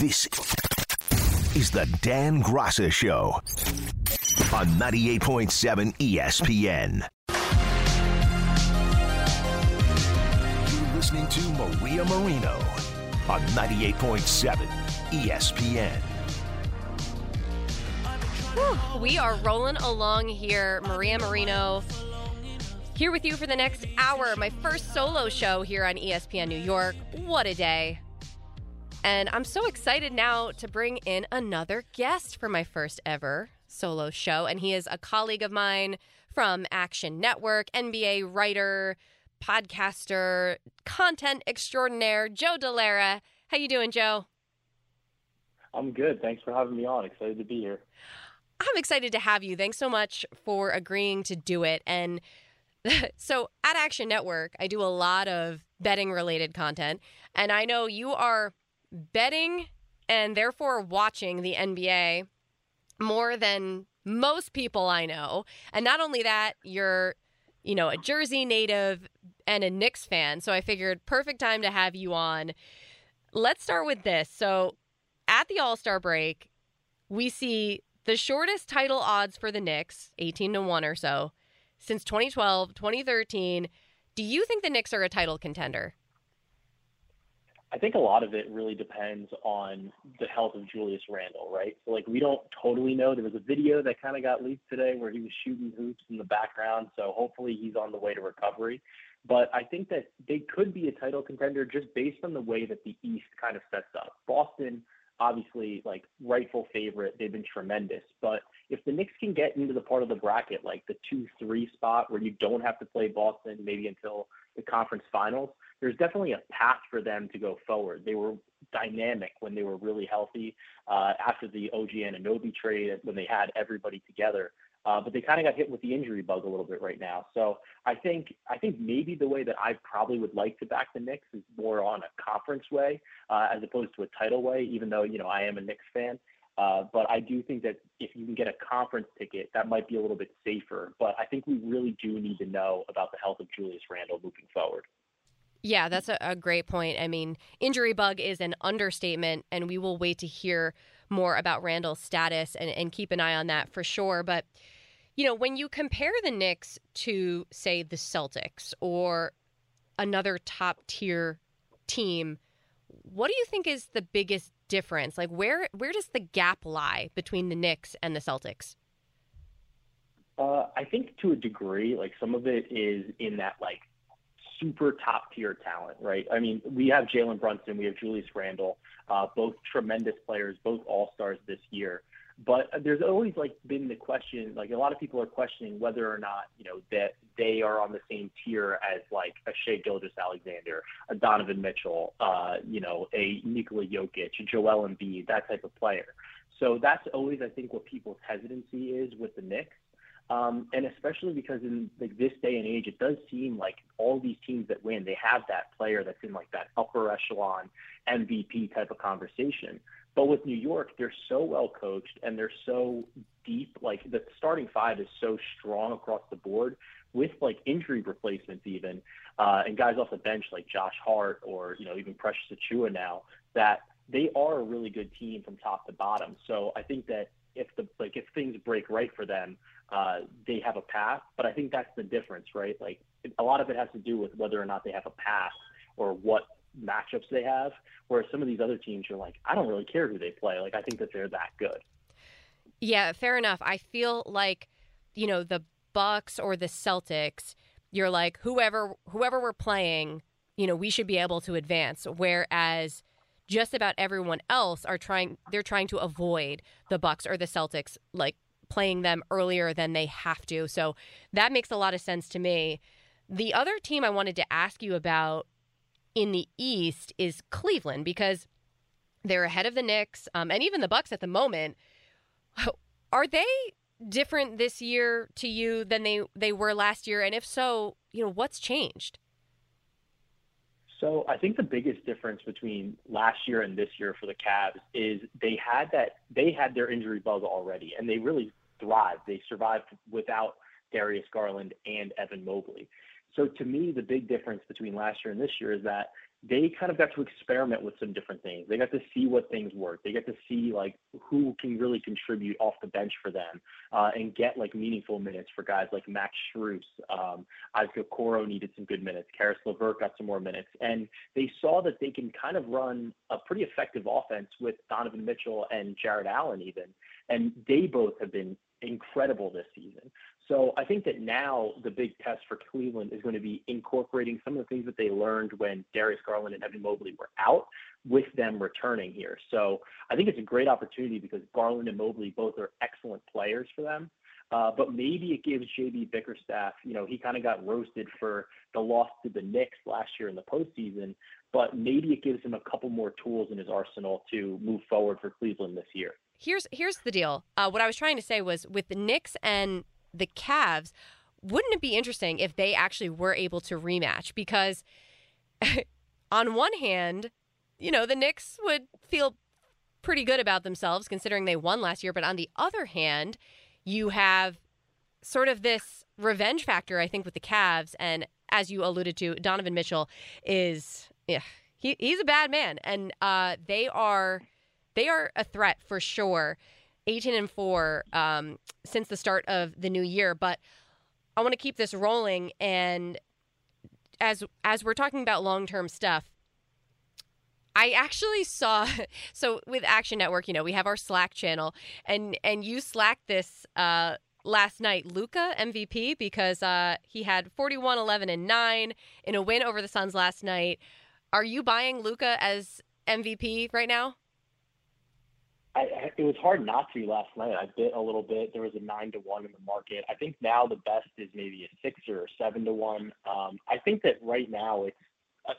This is the Dan Graca Show on 98.7 ESPN. You're listening to Maria Marino on 98.7 ESPN. Whew, we are rolling along here. Maria Marino here with you for the next hour. My first solo show here on ESPN New York. What a day. And I'm so excited now to bring in another guest for my first ever solo show. And he is a colleague of mine from Action Network, NBA writer, podcaster, content extraordinaire, Joe Dellera. How you doing, Joe? I'm good. Thanks for having me on. Excited to be here. I'm excited to have you. Thanks so much for agreeing to do it. And so at Action Network, I do a lot of betting related content. And I know you are betting and therefore watching the NBA more than most people I know. And not only that, you're, you know, a Jersey native and a Knicks fan. So I figured perfect time to have you on. Let's start with this. So at the All Star break, we see the shortest title odds for the Knicks, 18 to 1 or so, since 2012, 2013. Do you think the Knicks are a title contender? I think a lot of it really depends on the health of Julius Randle, right? So like we don't totally know. There was a video that kind of got leaked today where he was shooting hoops in the background. So hopefully he's on the way to recovery. But I think that they could be a title contender just based on the way that the East kind of sets up. Boston, obviously, like rightful favorite. They've been tremendous. But if the Knicks can get into the part of the bracket, like the two three spot where you don't have to play Boston maybe until the conference finals, there's definitely a path for them to go forward. They were dynamic when they were really healthy uh, after the OG Anunoby trade when they had everybody together. Uh, but they kind of got hit with the injury bug a little bit right now. So I think I think maybe the way that I probably would like to back the Knicks is more on a conference way uh, as opposed to a title way. Even though you know I am a Knicks fan, uh, but I do think that if you can get a conference ticket, that might be a little bit safer. But I think we really do need to know about the health of Julius Randle moving forward. Yeah, that's a, a, great point. I mean, injury bug is an understatement, and we will wait to hear more about Randle's status and, and keep an eye on that for sure. But, you know, when you compare the Knicks to, say, the Celtics or another top tier team, what do you think is the biggest difference? Like, where where does the gap lie between the Knicks and the Celtics? Uh, I think to a degree, like some of it is in that like super top tier talent, right? I mean, we have Jalen Brunson, we have Julius Randle, uh, both tremendous players, both all stars this year. But there's always like been the question, like a lot of people are questioning whether or not you know that they are on the same tier as like a Shai Gilgis Alexander, a Donovan Mitchell, uh, you know, a Nikola Jokic, a Joel Embiid, that type of player. So that's always I think what people's hesitancy is with the Knicks. Um, and especially because in like this day and age, it does seem like all these teams that win, they have that player that's in like that upper echelon MVP type of conversation. But with New York, they're so well coached and they're so deep. Like the starting five is so strong across the board with like injury replacements even, uh, and guys off the bench like Josh Hart or you know even Precious Achiuwa now that they are a really good team from top to bottom. So I think that if the like if things break right for them, uh, they have a path. But I think that's the difference, right? Like a lot of it has to do with whether or not they have a path or what matchups they have. Whereas some of these other teams, you're like, I don't really care who they play. Like I think that they're that good. Yeah, fair enough. I feel like you know the Bucks or the Celtics. You're like whoever whoever we're playing, you know, we should be able to advance. Whereas just about everyone else are trying they're trying to avoid the Bucks or the Celtics like playing them earlier than they have to. So that makes a lot of sense to me. The other team I wanted to ask you about in the East is Cleveland because they're ahead of the Knicks um, and even the Bucks at the moment. Are they different this year to you than they they were last year? And if so, you know what's changed? So I think the biggest difference between last year and this year for the Cavs is they had that they had their injury bug already, and they really thrived. They survived without Darius Garland and Evan Mobley. So to me, the big difference between last year and this year is that they kind of got to experiment with some different things. They got to see what things work. They get to see like who can really contribute off the bench for them uh, and get like meaningful minutes for guys like Max Strus. Um, Isaac Okoro needed some good minutes. Caris LeVert got some more minutes, and they saw that they can kind of run a pretty effective offense with Donovan Mitchell and Jarrett Allen even, and they both have been incredible this season. So I think that now the big test for Cleveland is going to be incorporating some of the things that they learned when Darius Garland and Evan Mobley were out with them returning here. So I think it's a great opportunity because Garland and Mobley both are excellent players for them. Uh, but maybe it gives JB Bickerstaff, you know, he kind of got roasted for the loss to the Knicks last year in the postseason, but maybe it gives him a couple more tools in his arsenal to move forward for Cleveland this year. Here's here's the deal. Uh, what I was trying to say was with the Knicks and the Cavs, wouldn't it be interesting if they actually were able to rematch? Because on one hand, you know, the Knicks would feel pretty good about themselves considering they won last year. But on the other hand, you have sort of this revenge factor, I think, with the Cavs. And as you alluded to, Donovan Mitchell is, yeah, he, he's a bad man. And uh, they are they are a threat for sure. 18 and 4 um, since the start of the new year. But I want to keep this rolling. And as as we're talking about long term stuff, I actually saw so with Action Network, you know, we have our Slack channel, and and you slacked this uh, last night, Luka MVP because uh, he had 41, 11, and nine in a win over the Suns last night. Are you buying Luka as MVP right now? I, it was hard not to last night. I bit a little bit. There was a nine to one in the market. I think now the best is maybe a six or a seven to one. Um, I think that right now it's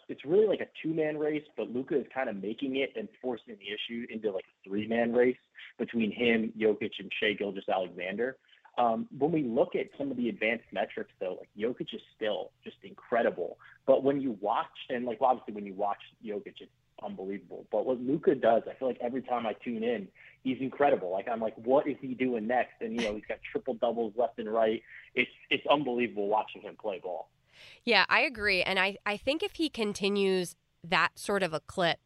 it's really like a two man race, but Luka is kind of making it and forcing the issue into like a three man race between him, Jokic, and Shai Gilgeous-Alexander. Um, when we look at some of the advanced metrics, though, like Jokic is still just incredible. But when you watch, and like obviously when you watch Jokic, it's unbelievable. But what Luka does, I feel like every time I tune in, he's incredible. Like I'm like, what is he doing next? And you know, he's got triple doubles left and right. It's it's unbelievable watching him play ball. Yeah, I agree, and I I think if he continues that sort of a clip,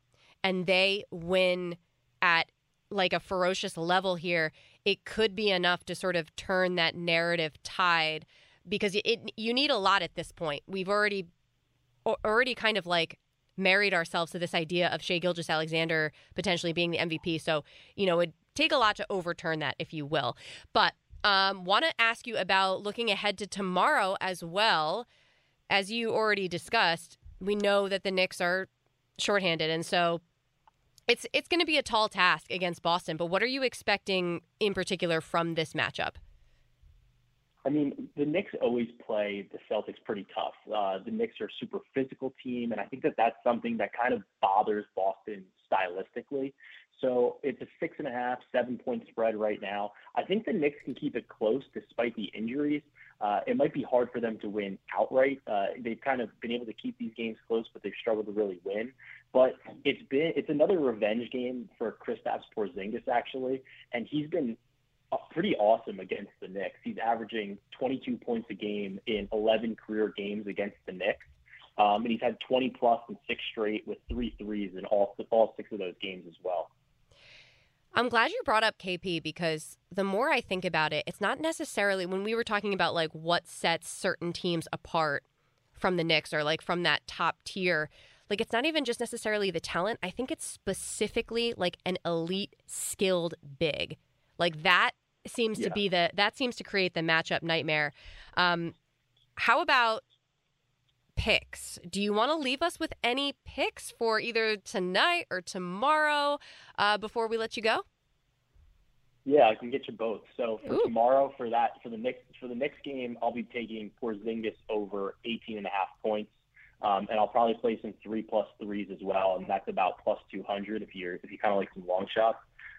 and they win at like a ferocious level here, it could be enough to sort of turn that narrative tide because it you need a lot at this point. We've already already kind of like married ourselves to this idea of Shai Gilgeous-Alexander potentially being the MVP. So, you know, it'd take a lot to overturn that, if you will. But um, want to ask you about looking ahead to tomorrow as well. As you already discussed, we know that the Knicks are shorthanded, and so it's it's going to be a tall task against Boston. But what are you expecting in particular from this matchup? I mean, the Knicks always play the Celtics pretty tough. Uh, the Knicks are a super physical team, and I think that that's something that kind of bothers Boston stylistically. So it's a six and a half, seven point spread right now. I think the Knicks can keep it close despite the injuries. Uh, it might be hard for them to win outright. Uh, they've kind of been able to keep these games close, but they've struggled to really win. But it's been it's another revenge game for Kristaps Porzingis actually, and he's been pretty awesome against the Knicks. He's averaging 22 points a game in 11 career games against the Knicks. Um, and he's had 20 plus in six straight with three threes in all all six of those games as well. I'm glad you brought up KP because the more I think about it, it's not necessarily when we were talking about like what sets certain teams apart from the Knicks or like from that top tier. Like it's not even just necessarily the talent. I think it's specifically like an elite skilled big. Like that seems yeah. to be the that seems to create the matchup nightmare. Um, how about picks? Do you want to leave us with any picks for either tonight or tomorrow uh, before we let you go? Yeah, I can get you both. So for Ooh. tomorrow, for that, for the next for the next game, I'll be taking Porzingis over 18 and a half points, um, and I'll probably play some three plus threes as well, and that's about plus 200 if you're if you kind of like some long shots.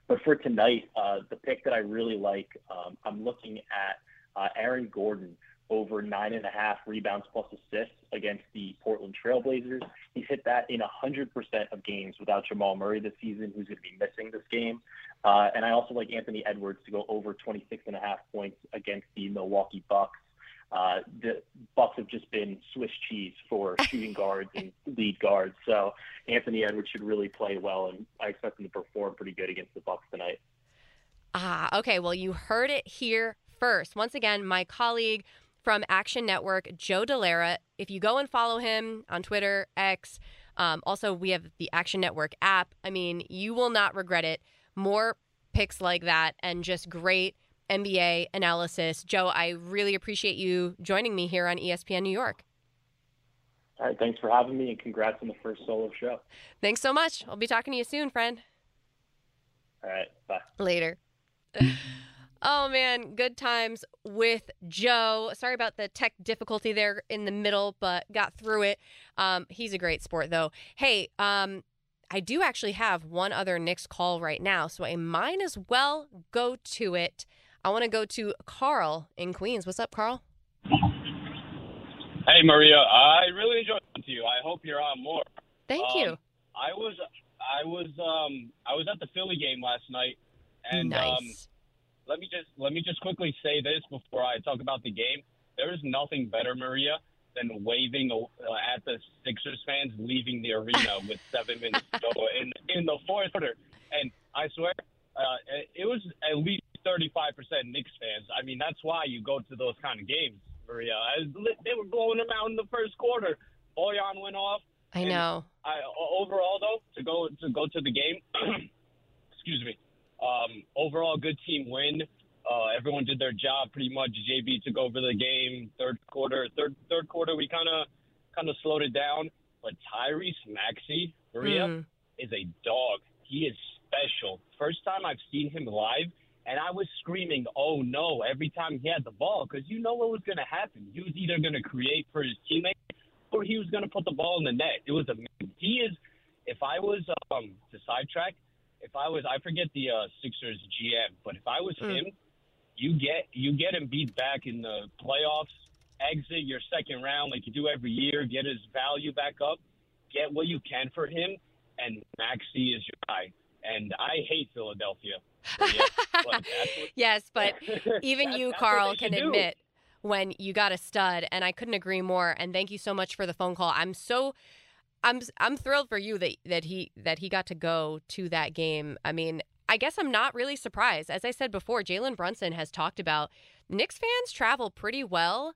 But for tonight, uh, the pick that I really like, um, I'm looking at uh, Aaron Gordon over nine and a half rebounds plus assists against the Portland Trailblazers. He's hit that in 100% of games without Jamal Murray this season, who's going to be missing this game. Uh, and I also like Anthony Edwards to go over 26 and a half points against the Milwaukee Bucks. Uh, the Bucks have just been Swiss cheese for shooting guards and lead guards. So Anthony Edwards should really play well, and I expect him to perform pretty good against the Bucks tonight. Ah, okay. Well, you heard it here first. Once again, my colleague from Action Network, Joe Dellera. If you go and follow him on Twitter, X, um, also we have the Action Network app. I mean, you will not regret it. More picks like that and just great NBA analysis. Joe, I really appreciate you joining me here on ESPN New York. All right, thanks for having me and congrats on the first solo show. Thanks so much. I'll be talking to you soon, friend. All right, bye. Later. Oh man, good times with Joe. Sorry about the tech difficulty there in the middle, but got through it. Um, he's a great sport though. Hey, um, I do actually have one other Knicks call right now, so I might as well go to it. I want to go to Carl in Queens. What's up, Carl? Hey Maria, I really enjoyed talking to you. I hope you're on more. Thank Um, you. I was I was um I was at the Philly game last night and um nice. Let me just let me just quickly say this before I talk about the game. There is nothing better, Maria, than waving uh, at the Sixers fans leaving the arena with seven minutes to go in in the fourth quarter. And I swear, uh, it was at least thirty five percent Knicks fans. I mean, that's why you go to those kind of games, Maria. I- They were blowing them out in the first quarter. Bojan went off. I know. I overall though to go to go to the game. excuse me. Um, overall, good team win. Uh, everyone did their job pretty much. JB took over the game. Third quarter, third third quarter, we kind of kind of slowed it down. But Tyrese Maxey, Maria, Mm. is a dog. He is special. First time I've seen him live, and I was screaming, "Oh no!" every time he had the ball because you know what was going to happen. He was either going to create for his teammate or he was going to put the ball in the net. It was amazing. He is. If I was um to sidetrack, if I was, I forget the uh, Sixers GM, but if I was Mm. him, you get you get him beat back in the playoffs. Exit your second round like you do every year. Get his value back up. Get what you can for him, and Maxey is your guy. And I hate Philadelphia. But that's what- yes, but even you, Carl, can do. admit when you got a stud, and I couldn't agree more. And thank you so much for the phone call. I'm so, I'm I'm thrilled for you that that he that he got to go to that game. I mean, I guess I'm not really surprised. As I said before, Jalen Brunson has talked about Knicks fans travel pretty well,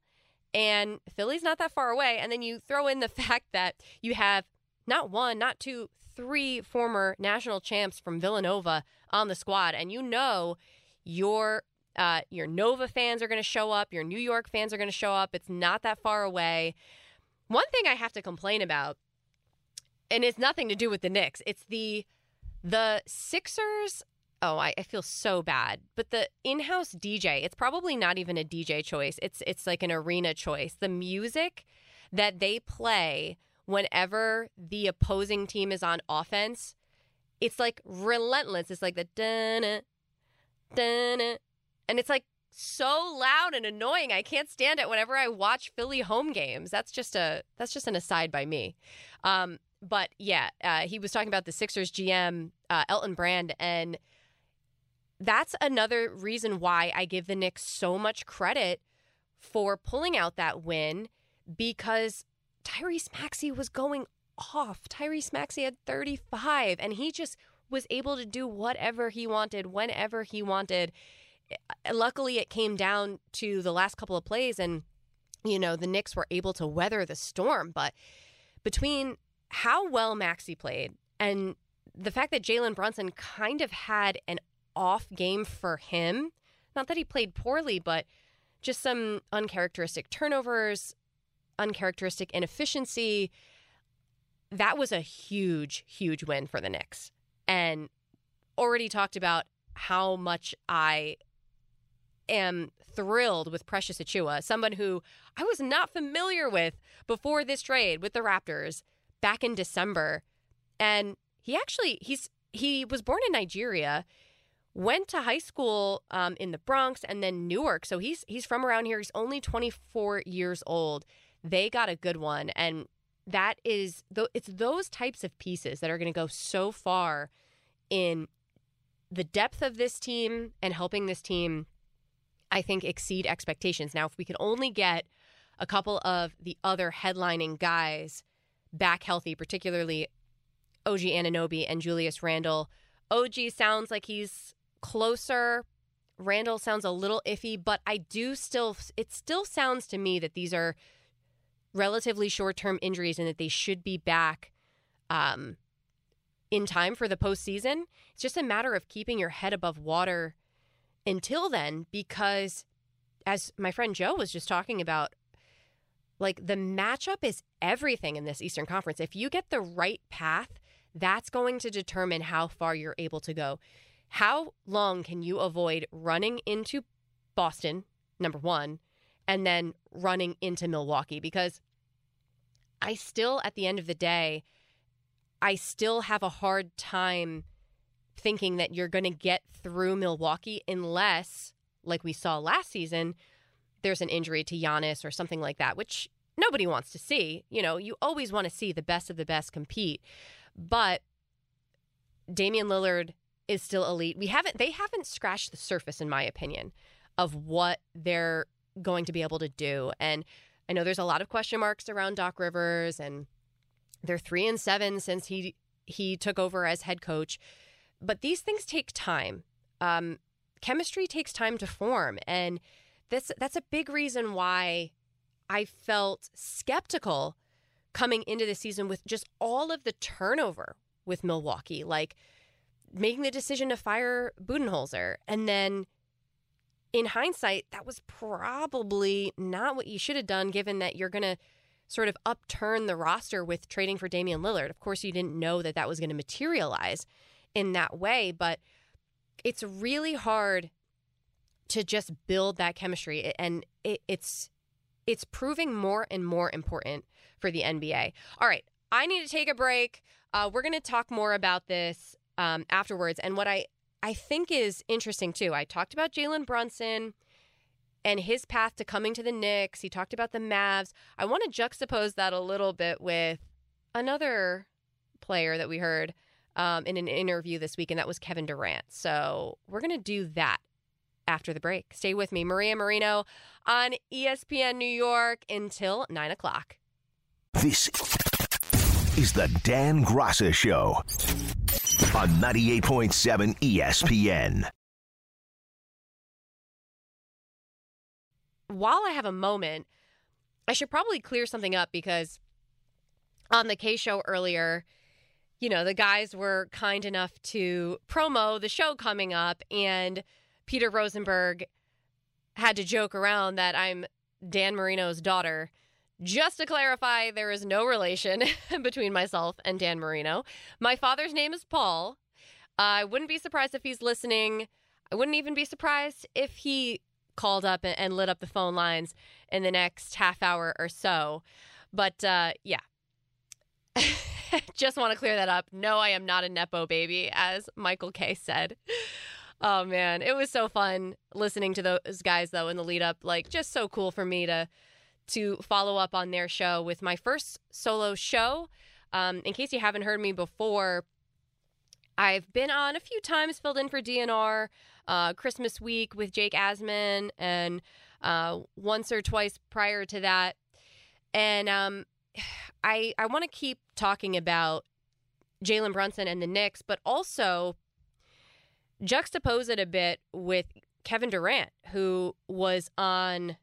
and Philly's not that far away. And then you throw in the fact that you have not one, not two, three former national champs from Villanova on the squad, and you know your uh, your Nova fans are going to show up, your New York fans are going to show up. It's not that far away. One thing I have to complain about, and it's nothing to do with the Knicks, it's the the Sixers. Oh, I, I feel so bad. But the in-house DJ, it's probably not even a DJ choice. It's it's like an arena choice. The music that they play whenever the opposing team is on offense, it's like relentless. It's like the dun dun and it's like so loud and annoying. I can't stand it whenever I watch Philly home games. That's just a that's just an aside by me. Um, but yeah, uh, he was talking about the Sixers GM uh, Elton Brand, and that's another reason why I give the Knicks so much credit for pulling out that win because Tyrese Maxey was going off. Tyrese Maxey had 35, and he just was able to do whatever he wanted whenever he wanted. Luckily, it came down to the last couple of plays, and you know the Knicks were able to weather the storm. But between how well Maxey played and the fact that Jalen Brunson kind of had an off game for him, not that he played poorly, but just some uncharacteristic turnovers, uncharacteristic inefficiency. That was a huge, huge win for the Knicks. And already talked about how much I am thrilled with Precious Achiuwa, someone who I was not familiar with before this trade with the Raptors back in December. And he actually he's he was born in Nigeria, went to high school um, in the Bronx and then Newark. So he's he's from around here. He's only 24 years old. They got a good one, and that is th- it's those types of pieces that are going to go so far in the depth of this team and helping this team I think exceed expectations. Now, if we could only get a couple of the other headlining guys back healthy, particularly OG Anunoby and Julius Randle. OG sounds like he's closer. Randle sounds a little iffy, but I do still, it still sounds to me that these are relatively short term injuries and that they should be back um, in time for the postseason. It's just a matter of keeping your head above water until then, because as my friend Joe was just talking about, like the matchup is everything in this Eastern Conference. If you get the right path, that's going to determine how far you're able to go. How long can you avoid running into Boston, number one, and then running into Milwaukee? Because I still, at the end of the day, I still have a hard time thinking that you're going to get through Milwaukee unless, like we saw last season, there's an injury to Giannis or something like that, which nobody wants to see. You know, you always want to see the best of the best compete. But Damian Lillard is still elite. We haven't they haven't scratched the surface in my opinion of what they're going to be able to do. And I know there's a lot of question marks around Doc Rivers and they're 3 and 7 since he he took over as head coach. But these things take time. Um, chemistry takes time to form and this that's a big reason why I felt skeptical coming into the season with just all of the turnover with Milwaukee. Like making the decision to fire Budenholzer. And then in hindsight, that was probably not what you should have done, given that you're going to sort of upturn the roster with trading for Damian Lillard. Of course, you didn't know that that was going to materialize in that way, but it's really hard to just build that chemistry and it, it's it's proving more and more important for the NBA. All right, I need to take a break. Uh, we're going to talk more about this um, afterwards. And what I, I think is interesting too, I talked about Jalen Brunson and his path to coming to the Knicks. He talked about the Mavs. I want to juxtapose that a little bit with another player that we heard um, in an interview this week, and that was Kevin Durant. So we're going to do that after the break. Stay with me, Maria Marino on ESPN New York until 9 o'clock. This is the Dan Graca Show on 98.7 ESPN. While I have a moment, I should probably clear something up because on the K show earlier, you know, the guys were kind enough to promo the show coming up, and Peter Rosenberg had to joke around that I'm Dan Marino's daughter. Just to clarify, there is no relation between myself and Dan Marino. My father's name is Paul. I wouldn't be surprised if he's listening. I wouldn't even be surprised if he called up and lit up the phone lines in the next half hour or so. But uh, yeah, just want to clear that up. No, I am not a Nepo baby, as Michael Kay said. Oh man, it was so fun listening to those guys though in the lead up. Like, just so cool for me to to follow up on their show with my first solo show. Um, in case you haven't heard me before, I've been on a few times, filled in for DNR, uh, Christmas week with Jake Asman, and uh, once or twice prior to that. And um, I I want to keep talking about Jalen Brunson and the Knicks, but also juxtapose it a bit with Kevin Durant, who was on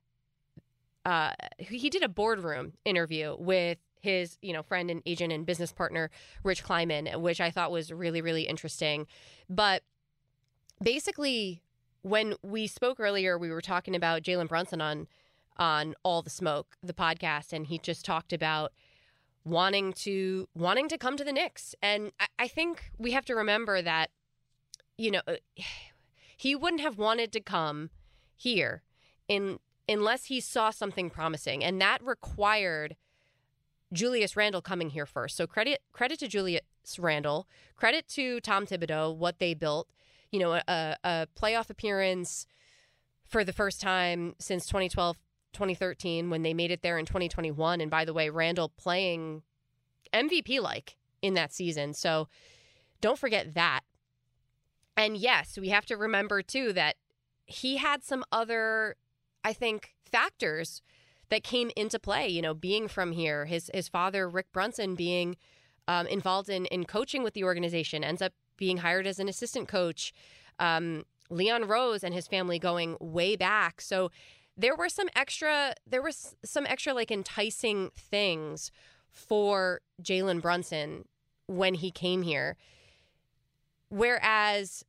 uh, he did a boardroom interview with his you know friend and agent and business partner Rich Kleiman, which I thought was really really interesting. But basically, when we spoke earlier, we were talking about Jalen Brunson on on All the Smoke, the podcast, and he just talked about wanting to wanting to come to the Knicks, and I, I think we have to remember that you know uh, he wouldn't have wanted to come here in unless he saw something promising. And that required Julius Randle coming here first. So credit credit to Julius Randle, credit to Tom Thibodeau, what they built. You know, a, a playoff appearance for the first time since 2012, 2013, when they made it there in 2021. And by the way, Randle playing MVP like in that season. So don't forget that. And yes, we have to remember too that he had some other I think, factors that came into play. You know, being from here, his his father Rick Brunson being um, involved in in coaching with the organization, ends up being hired as an assistant coach. Um, Leon Rose and his family going way back, so there were some extra there was some extra like enticing things for Jalen Brunson when he came here. Whereas,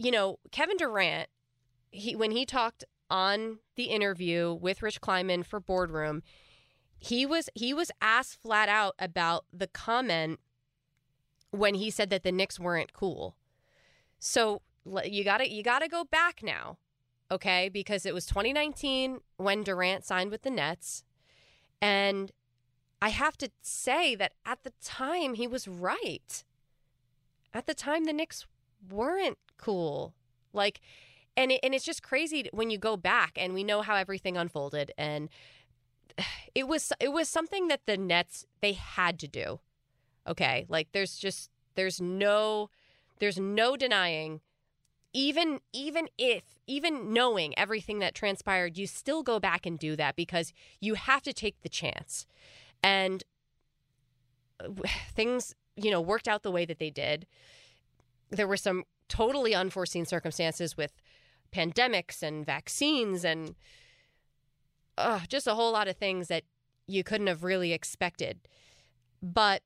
you know, Kevin Durant, he when he talked on the interview with Rich Kleiman for Boardroom, he was he was asked flat out about the comment when he said that the Knicks weren't cool. So you got to you got to go back now, okay? Because it was 2019 when Durant signed with the Nets, and I have to say that at the time he was right. At the time the Knicks weren't cool. Like and it, and it's just crazy when you go back and we know how everything unfolded and it was it was something that the Nets they had to do. Okay? Like there's just there's no there's no denying even even if even knowing everything that transpired you still go back and do that because you have to take the chance and things you know worked out the way that they did. There were some totally unforeseen circumstances with pandemics and vaccines and uh, just a whole lot of things that you couldn't have really expected. But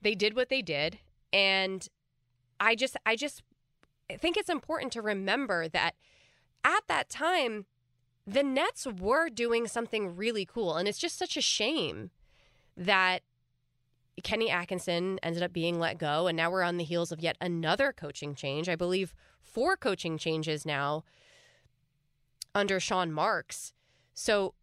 they did what they did. And i just i just think it's important to remember that at that time the Nets were doing something really cool. And it's just such a shame that Kenny Atkinson ended up being let go. And now we're on the heels of yet another coaching change. I believe four coaching changes now under Sean Marks. So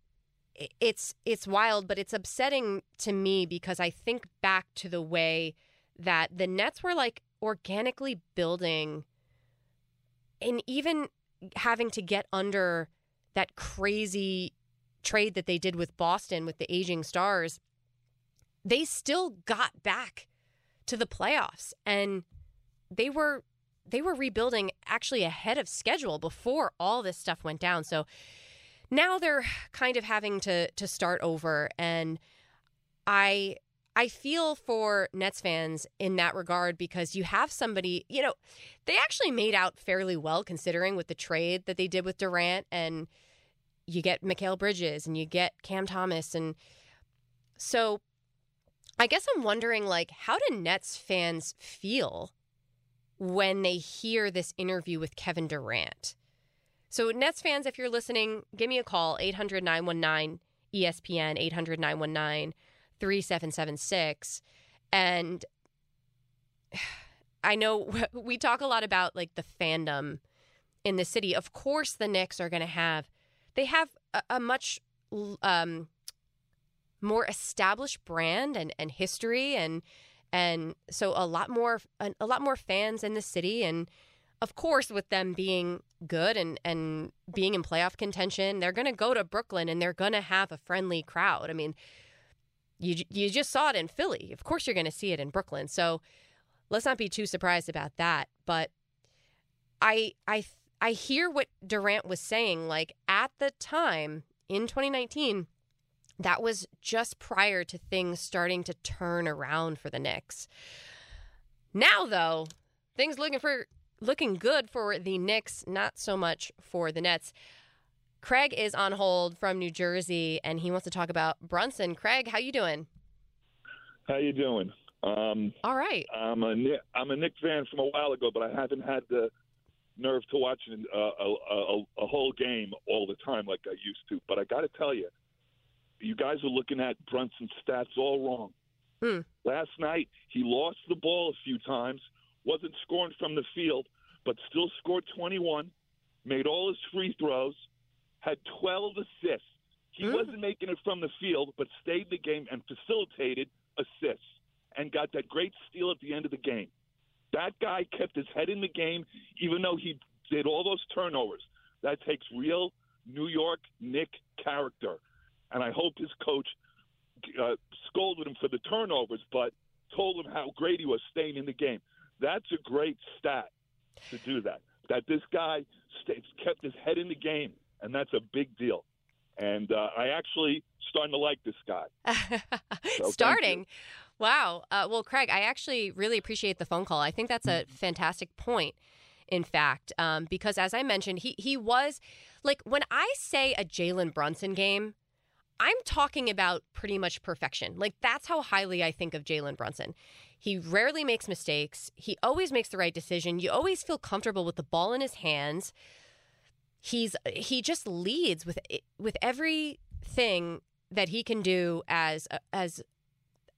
it's it's wild, but it's upsetting to me because I think back to the way that the Nets were like organically building and even having to get under that crazy trade that they did with Boston with the aging stars, they still got back to the playoffs and they were they were rebuilding actually ahead of schedule before all this stuff went down. So now they're kind of having to to start over and I I feel for Nets fans in that regard because you have somebody, you know, they actually made out fairly well considering with the trade that they did with Durant and you get Mikal Bridges and you get Cam Thomas and so I guess I'm wondering like how do Nets fans feel when they hear this interview with Kevin Durant? So Nets fans if you're listening, give me a call 800-919 ESPN 800-919 3776 and I know we talk a lot about like the fandom in the city. Of course the Knicks are going to have they have a, a much um, more established brand and, and history and and so a lot more a, lot more fans in the city. And of course with them being good and and being in playoff contention they're going to go to Brooklyn and they're going to have a friendly crowd. I mean you you just saw it in Philly. Of course you're going to see it in Brooklyn. So let's not be too surprised about that. But i i I hear what Durant was saying. Like at the time in 2019, that was just prior to things starting to turn around for the Knicks. Now, though, things looking for looking good for the Knicks, not so much for the Nets. Craig is on hold from New Jersey, and he wants to talk about Brunson. Craig, how you doing? How you doing? Um, All right. I'm a I'm a Knicks fan from a while ago, but I haven't had the nerve to watch a, a, a, a whole game all the time like I used to. But I got to tell you, you guys are looking at Brunson's stats all wrong. Hmm. Last night, he lost the ball a few times, wasn't scoring from the field, but still scored 21, made all his free throws, had 12 assists. He Hmm. wasn't making it from the field, but stayed in the game and facilitated assists and got that great steal at the end of the game. That guy kept his head in the game, even though he did all those turnovers. That takes real New York Knick character. And I hope his coach uh, scolded him for the turnovers, but told him how great he was staying in the game. That's a great stat to do that. That this guy stayed, kept his head in the game, and that's a big deal. and uh, I actually starting to like this guy. So Starting. Wow. Uh, well, Craig, I actually really appreciate the phone call. I think that's a fantastic point. In fact, um, because as I mentioned, he he was like when I say a Jalen Brunson game, I'm talking about pretty much perfection. Like that's how highly I think of Jalen Brunson. He rarely makes mistakes. He always makes the right decision. You always feel comfortable with the ball in his hands. He's he just leads with with everything that he can do as a, as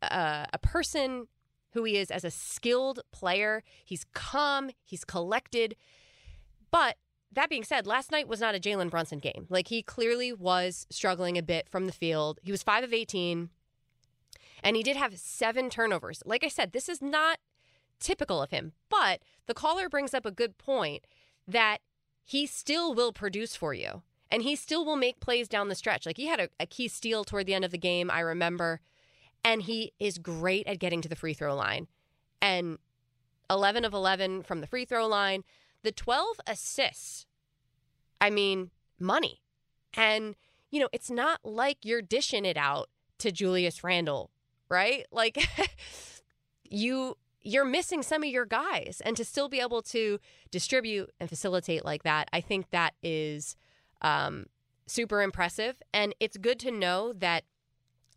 a, a person who he is as a skilled player. He's calm, he's collected. But that being said, last night was not a Jalen Brunson game. Like he clearly was struggling a bit from the field. He was 5 of 18 and he did have 7 turnovers. Like I said, this is not typical of him, but the caller brings up a good point that he still will produce for you and he still will make plays down the stretch. Like he had a, a key steal toward the end of the game, I remember, and he is great at getting to the free throw line. And 11 of 11 from the free throw line, the 12 assists. I mean, money. And, you know, it's not like you're dishing it out to Julius Randle, right? Like you you're missing some of your guys and to still be able to distribute and facilitate like that, I think that is um, super impressive. And it's good to know that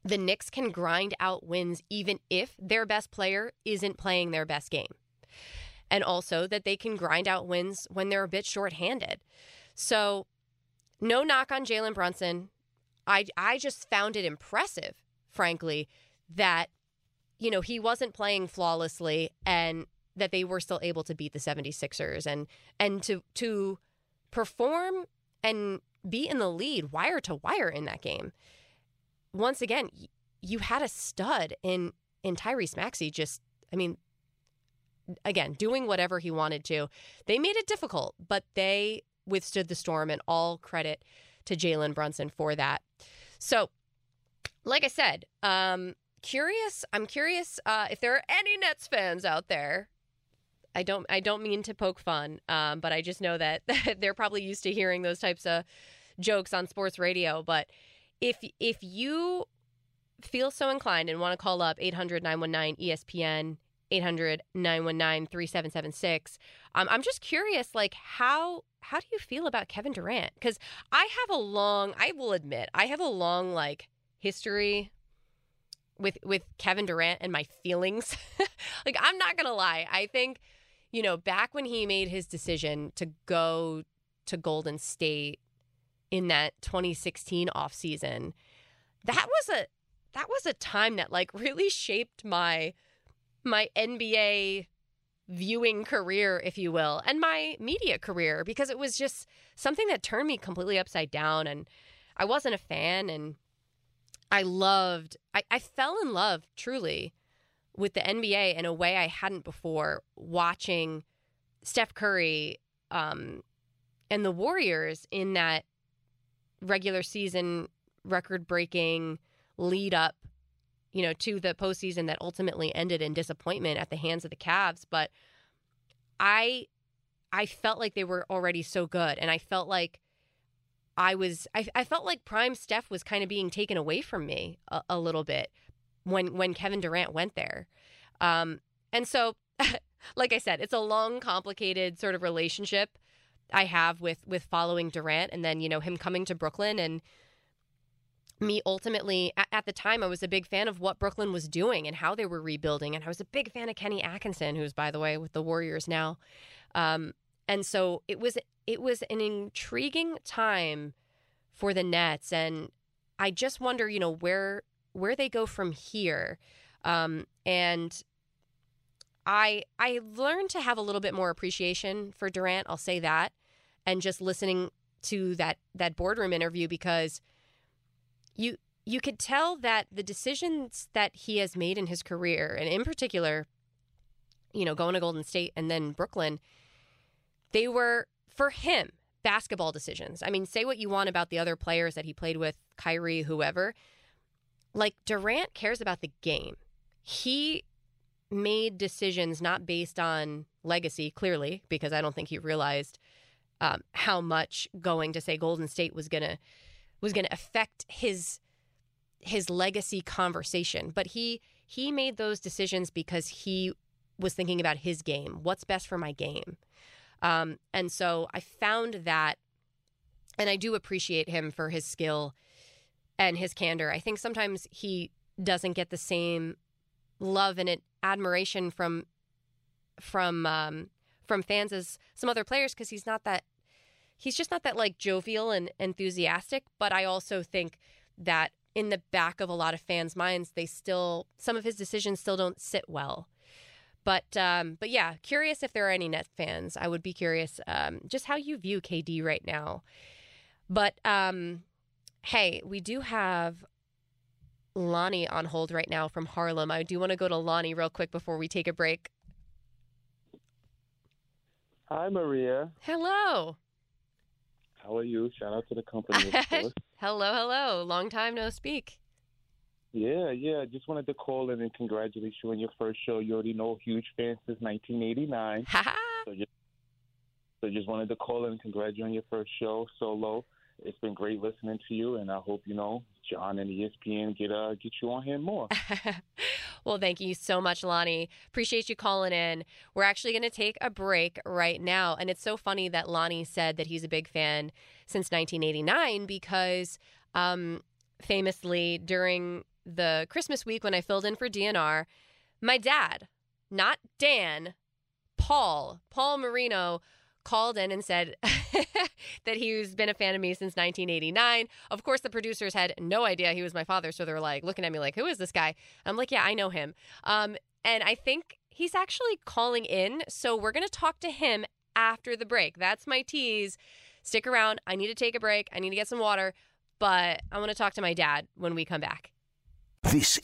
the Knicks can grind out wins even if their best player isn't playing their best game. And also that they can grind out wins when they're a bit shorthanded. So, no knock on Jalen Brunson. I, I just found it impressive, frankly, that, you know, he wasn't playing flawlessly and that they were still able to beat the 76ers and and to to perform and be in the lead wire to wire in that game. Once again, you had a stud in in Tyrese Maxey just I mean again, doing whatever he wanted to. They made it difficult, but they withstood the storm and all credit to Jalen Brunson for that. So, like I said, um curious, I'm curious uh, if there are any Nets fans out there I don't I don't mean to poke fun, um, but I just know that they're probably used to hearing those types of jokes on sports radio. But if if you feel so inclined and want to call up 800-919 ESPN 800-919-3776 um, i'm just curious like how how do you feel about kevin durant? Because i have a long i will admit i have a long like history with with kevin durant and my feelings. Like i'm not gonna lie. I think you know, back when he made his decision to go to Golden State in that 2016 offseason, that was a that was a time that like really shaped my my NBA viewing career, if you will, and my media career because it was just something that turned me completely upside down and I wasn't a fan and I loved I, I fell in love truly with the NBA in a way I hadn't before, watching Steph Curry um, and the Warriors in that regular season record breaking lead up, you know, to the postseason that ultimately ended in disappointment at the hands of the Cavs. But I I felt like they were already so good and I felt like I was I, I felt like prime Steph was kind of being taken away from me a, a little bit when when Kevin Durant went there. Um, and so, like I said, it's a long, complicated sort of relationship I have with with following Durant, and then you know him coming to Brooklyn and me ultimately at, the time I was a big fan of what Brooklyn was doing and how they were rebuilding and I was a big fan of Kenny Atkinson who's by the way with the Warriors now um, and so it was it was an intriguing time for the Nets and I just wonder you know where where they go from here. Um, and I I learned to have a little bit more appreciation for Durant. I'll say that, and just listening to that that boardroom interview because you you could tell that the decisions that he has made in his career, and in particular, you know, going to Golden State and then Brooklyn, they were for him basketball decisions. I mean, say what you want about the other players that he played with, Kyrie, whoever like Durant cares about the game. He made decisions not based on legacy, clearly, because I don't think he realized um, how much going to say Golden State was gonna was going to affect his his legacy conversation. But he he made those decisions because he was thinking about his game. What's best for my game? Um, and so I found that, and I do appreciate him for his skill and his candor. I think sometimes he doesn't get the same love and admiration from from um, from fans as some other players because he's not that he's just not that like jovial and enthusiastic. But I also think that in the back of a lot of fans' minds, they still some of his decisions still don't sit well. But um, but yeah, curious if there are any Net fans. I would be curious um, just how you view KD right now. But um, hey, we do have Lonnie on hold right now from Harlem. I do want to go to Lonnie real quick before we take a break. Hi, Maria. Hello. How are you? Shout out to the company. hello, hello. Long time no speak. Yeah, yeah. Just wanted to call in and congratulate you on your first show. You already know, huge fan since 1989. so, just, so just wanted to call in and congratulate you on your first show solo. It's been great listening to you, and I hope you know John and ESPN get uh get you on here more. well, thank you so much, Lonnie. Appreciate you calling in. We're actually going to take a break right now, and it's so funny that Lonnie said that he's a big fan since 1989 because, um, famously during the Christmas week when I filled in for DNR, my dad, not Dan, Paul, Paul Marino, called in and said that he's been a fan of me since 1989. Of course, the producers had no idea he was my father, so they're like looking at me like, "Who is this guy?" I'm like, "Yeah, I know him." Um, and I think he's actually calling in, so we're gonna talk to him after the break. That's my tease. Stick around. I need to take a break. I need to get some water, but I want to talk to my dad when we come back. This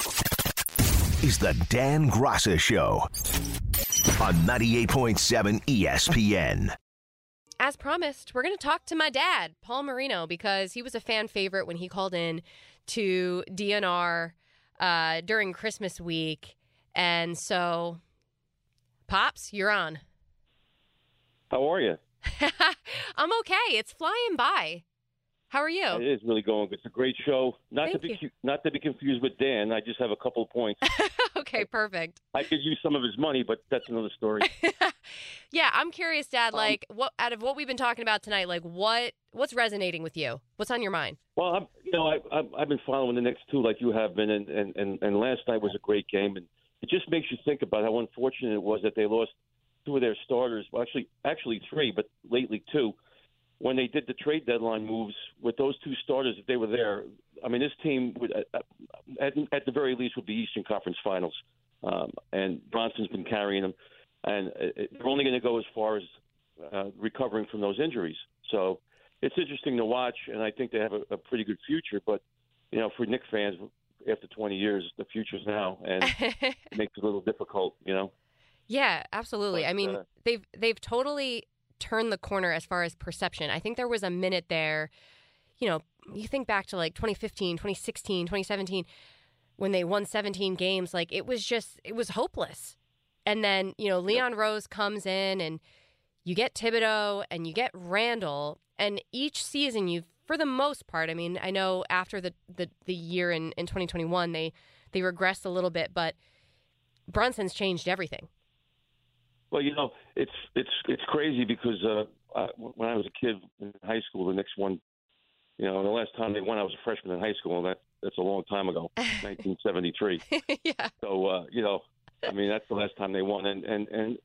is the Dan Graca Show on 98.7 ESPN. As promised, we're going to talk to my dad, Paul Marino, because he was a fan favorite when he called in to DNR uh, during Christmas week. And so, Pops, you're on. How are you? I'm okay. It's flying by. How are you? It is really going. It's a great show. Not Thank to be you. not to be confused with Dan. I just have a couple of points. okay, perfect. I could use some of his money, but that's another story. yeah, I'm curious, Dad. Um, like, what out of what we've been talking about tonight, like what what's resonating with you? What's on your mind? well, I'm, you know, I, I've, I've been following the Knicks two like you have been, and, and and and last night was a great game, and it just makes you think about how unfortunate it was that they lost two of their starters. Well, actually, actually three, but lately two when they did the trade deadline moves with those two starters, if they were there, I mean, this team would, at, at the very least would be Eastern Conference Finals. Um, and Brunson's been carrying them, and it, they're only going to go as far as uh, recovering from those injuries. So it's interesting to watch, and I think they have a, a pretty good future. But you know, for Knick fans, after 20 years, the future's now, and it makes it a little difficult. You know. Yeah, absolutely. But, I mean, uh, they've they've totally turned the corner as far as perception. I think there was a minute there, you know, you think back to like 2015, 2016, 2017 when they won 17 games, like it was just it was hopeless. And then, you know, Leon Rose comes in and you get Thibodeau and you get Randle and each season you've for the most part, I mean, I know after the the, the year in, in 2021 they they regressed a little bit, but Brunson's changed everything. Well, you know, it's it's it's crazy because uh, I, when I was a kid in high school, the Knicks won. You know, the last time they won, I was a freshman in high school, and that that's a long time ago, 1973. yeah. So uh, you know, I mean, that's the last time they won, and and and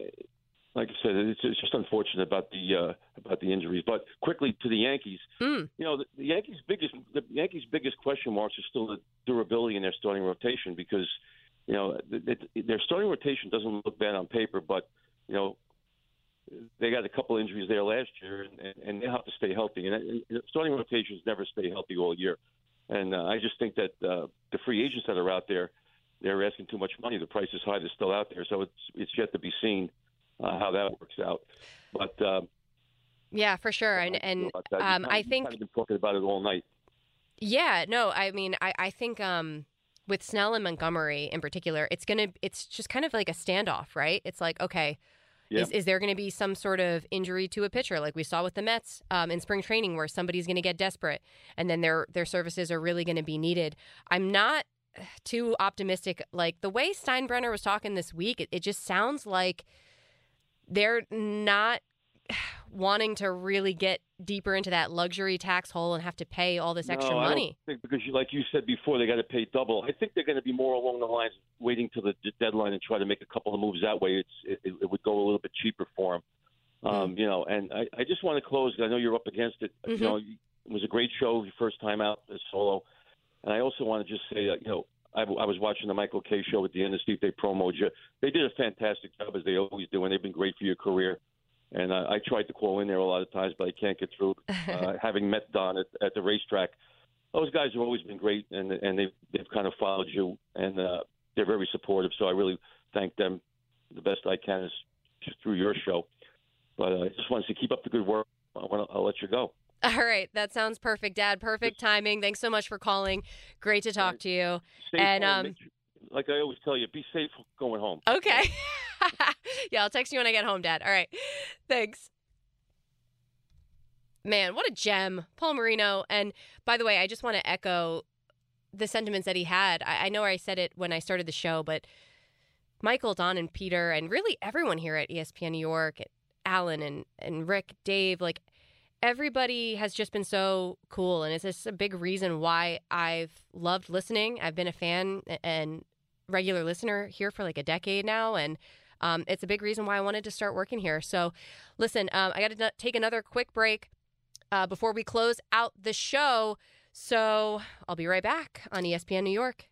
like I said, it's, it's just unfortunate about the uh, about the injuries. But quickly to the Yankees, Mm. you know, the, the Yankees' biggest the Yankees' biggest question marks are still the durability in their starting rotation because you know th th their starting rotation doesn't look bad on paper, but you know they got a couple injuries there last year, and, and, they have to stay healthy. And, and starting rotations never stay healthy all year. And uh, I just think that uh, the free agents that are out there, they're asking too much money. The price is high; they're still out there, so it's it's yet to be seen uh, how that works out. But um, Yeah, for sure. And and about that. We've um, kind I of- think kind of been talking about it all night. Yeah, no, I mean, I, I think um, with Snell and Montgomery in particular, it's gonna, it's just kind of like a standoff, right? It's like, okay, Is, is there going to be some sort of injury to a pitcher, like we saw with the Mets um, in spring training, where somebody's going to get desperate and then their their services are really going to be needed? I'm not too optimistic. Like the way Steinbrenner was talking this week, it, it just sounds like they're not wanting to really get deeper into that luxury tax hole and have to pay all this extra no, I money. think because, you, like you said before, they got to pay double. I think they're going to be more along the lines of waiting till the d- deadline and try to make a couple of moves that way. It's it, it would go a little bit cheaper for them. Um, you know, and I, I just want to close. I know you're up against it. Mhm. You know, it was a great show your first time out as solo, and I also want to just say that you know I, I was watching the Michael Kay show at the end see if they promoted you. They did a fantastic job as they always do, and they've been great for your career. And uh, I tried to call in there a lot of times, but I can't get through. Uh, having met Don at, at the racetrack, those guys have always been great, and and they've they've kind of followed you, and uh, they're very supportive. So I really thank them the best I can is through your show. But uh, I just want to keep up the good work. I want to, I'll let you go. All right, that sounds perfect, Dad. Perfect timing. Thanks so much for calling. Great to talk to you. And, home. um, like I always tell you, be safe going home. Okay. yeah, I'll text you when I get home, Dad. All right. Thanks. Man, what a gem, Paul Marino. And by the way, I just want to echo the sentiments that he had. I, I know I said it when I started the show, but Michael, Don, and Peter, and really everyone here at ESPN New York, Alan and, and Rick, Dave, like everybody has just been so cool. And it's just a big reason why I've loved listening. I've been a fan and regular listener here for like a decade now. And um, it's a big reason why I wanted to start working here. So, listen, um, I got to take another quick break uh, before we close out the show. So, I'll be right back on ESPN New York.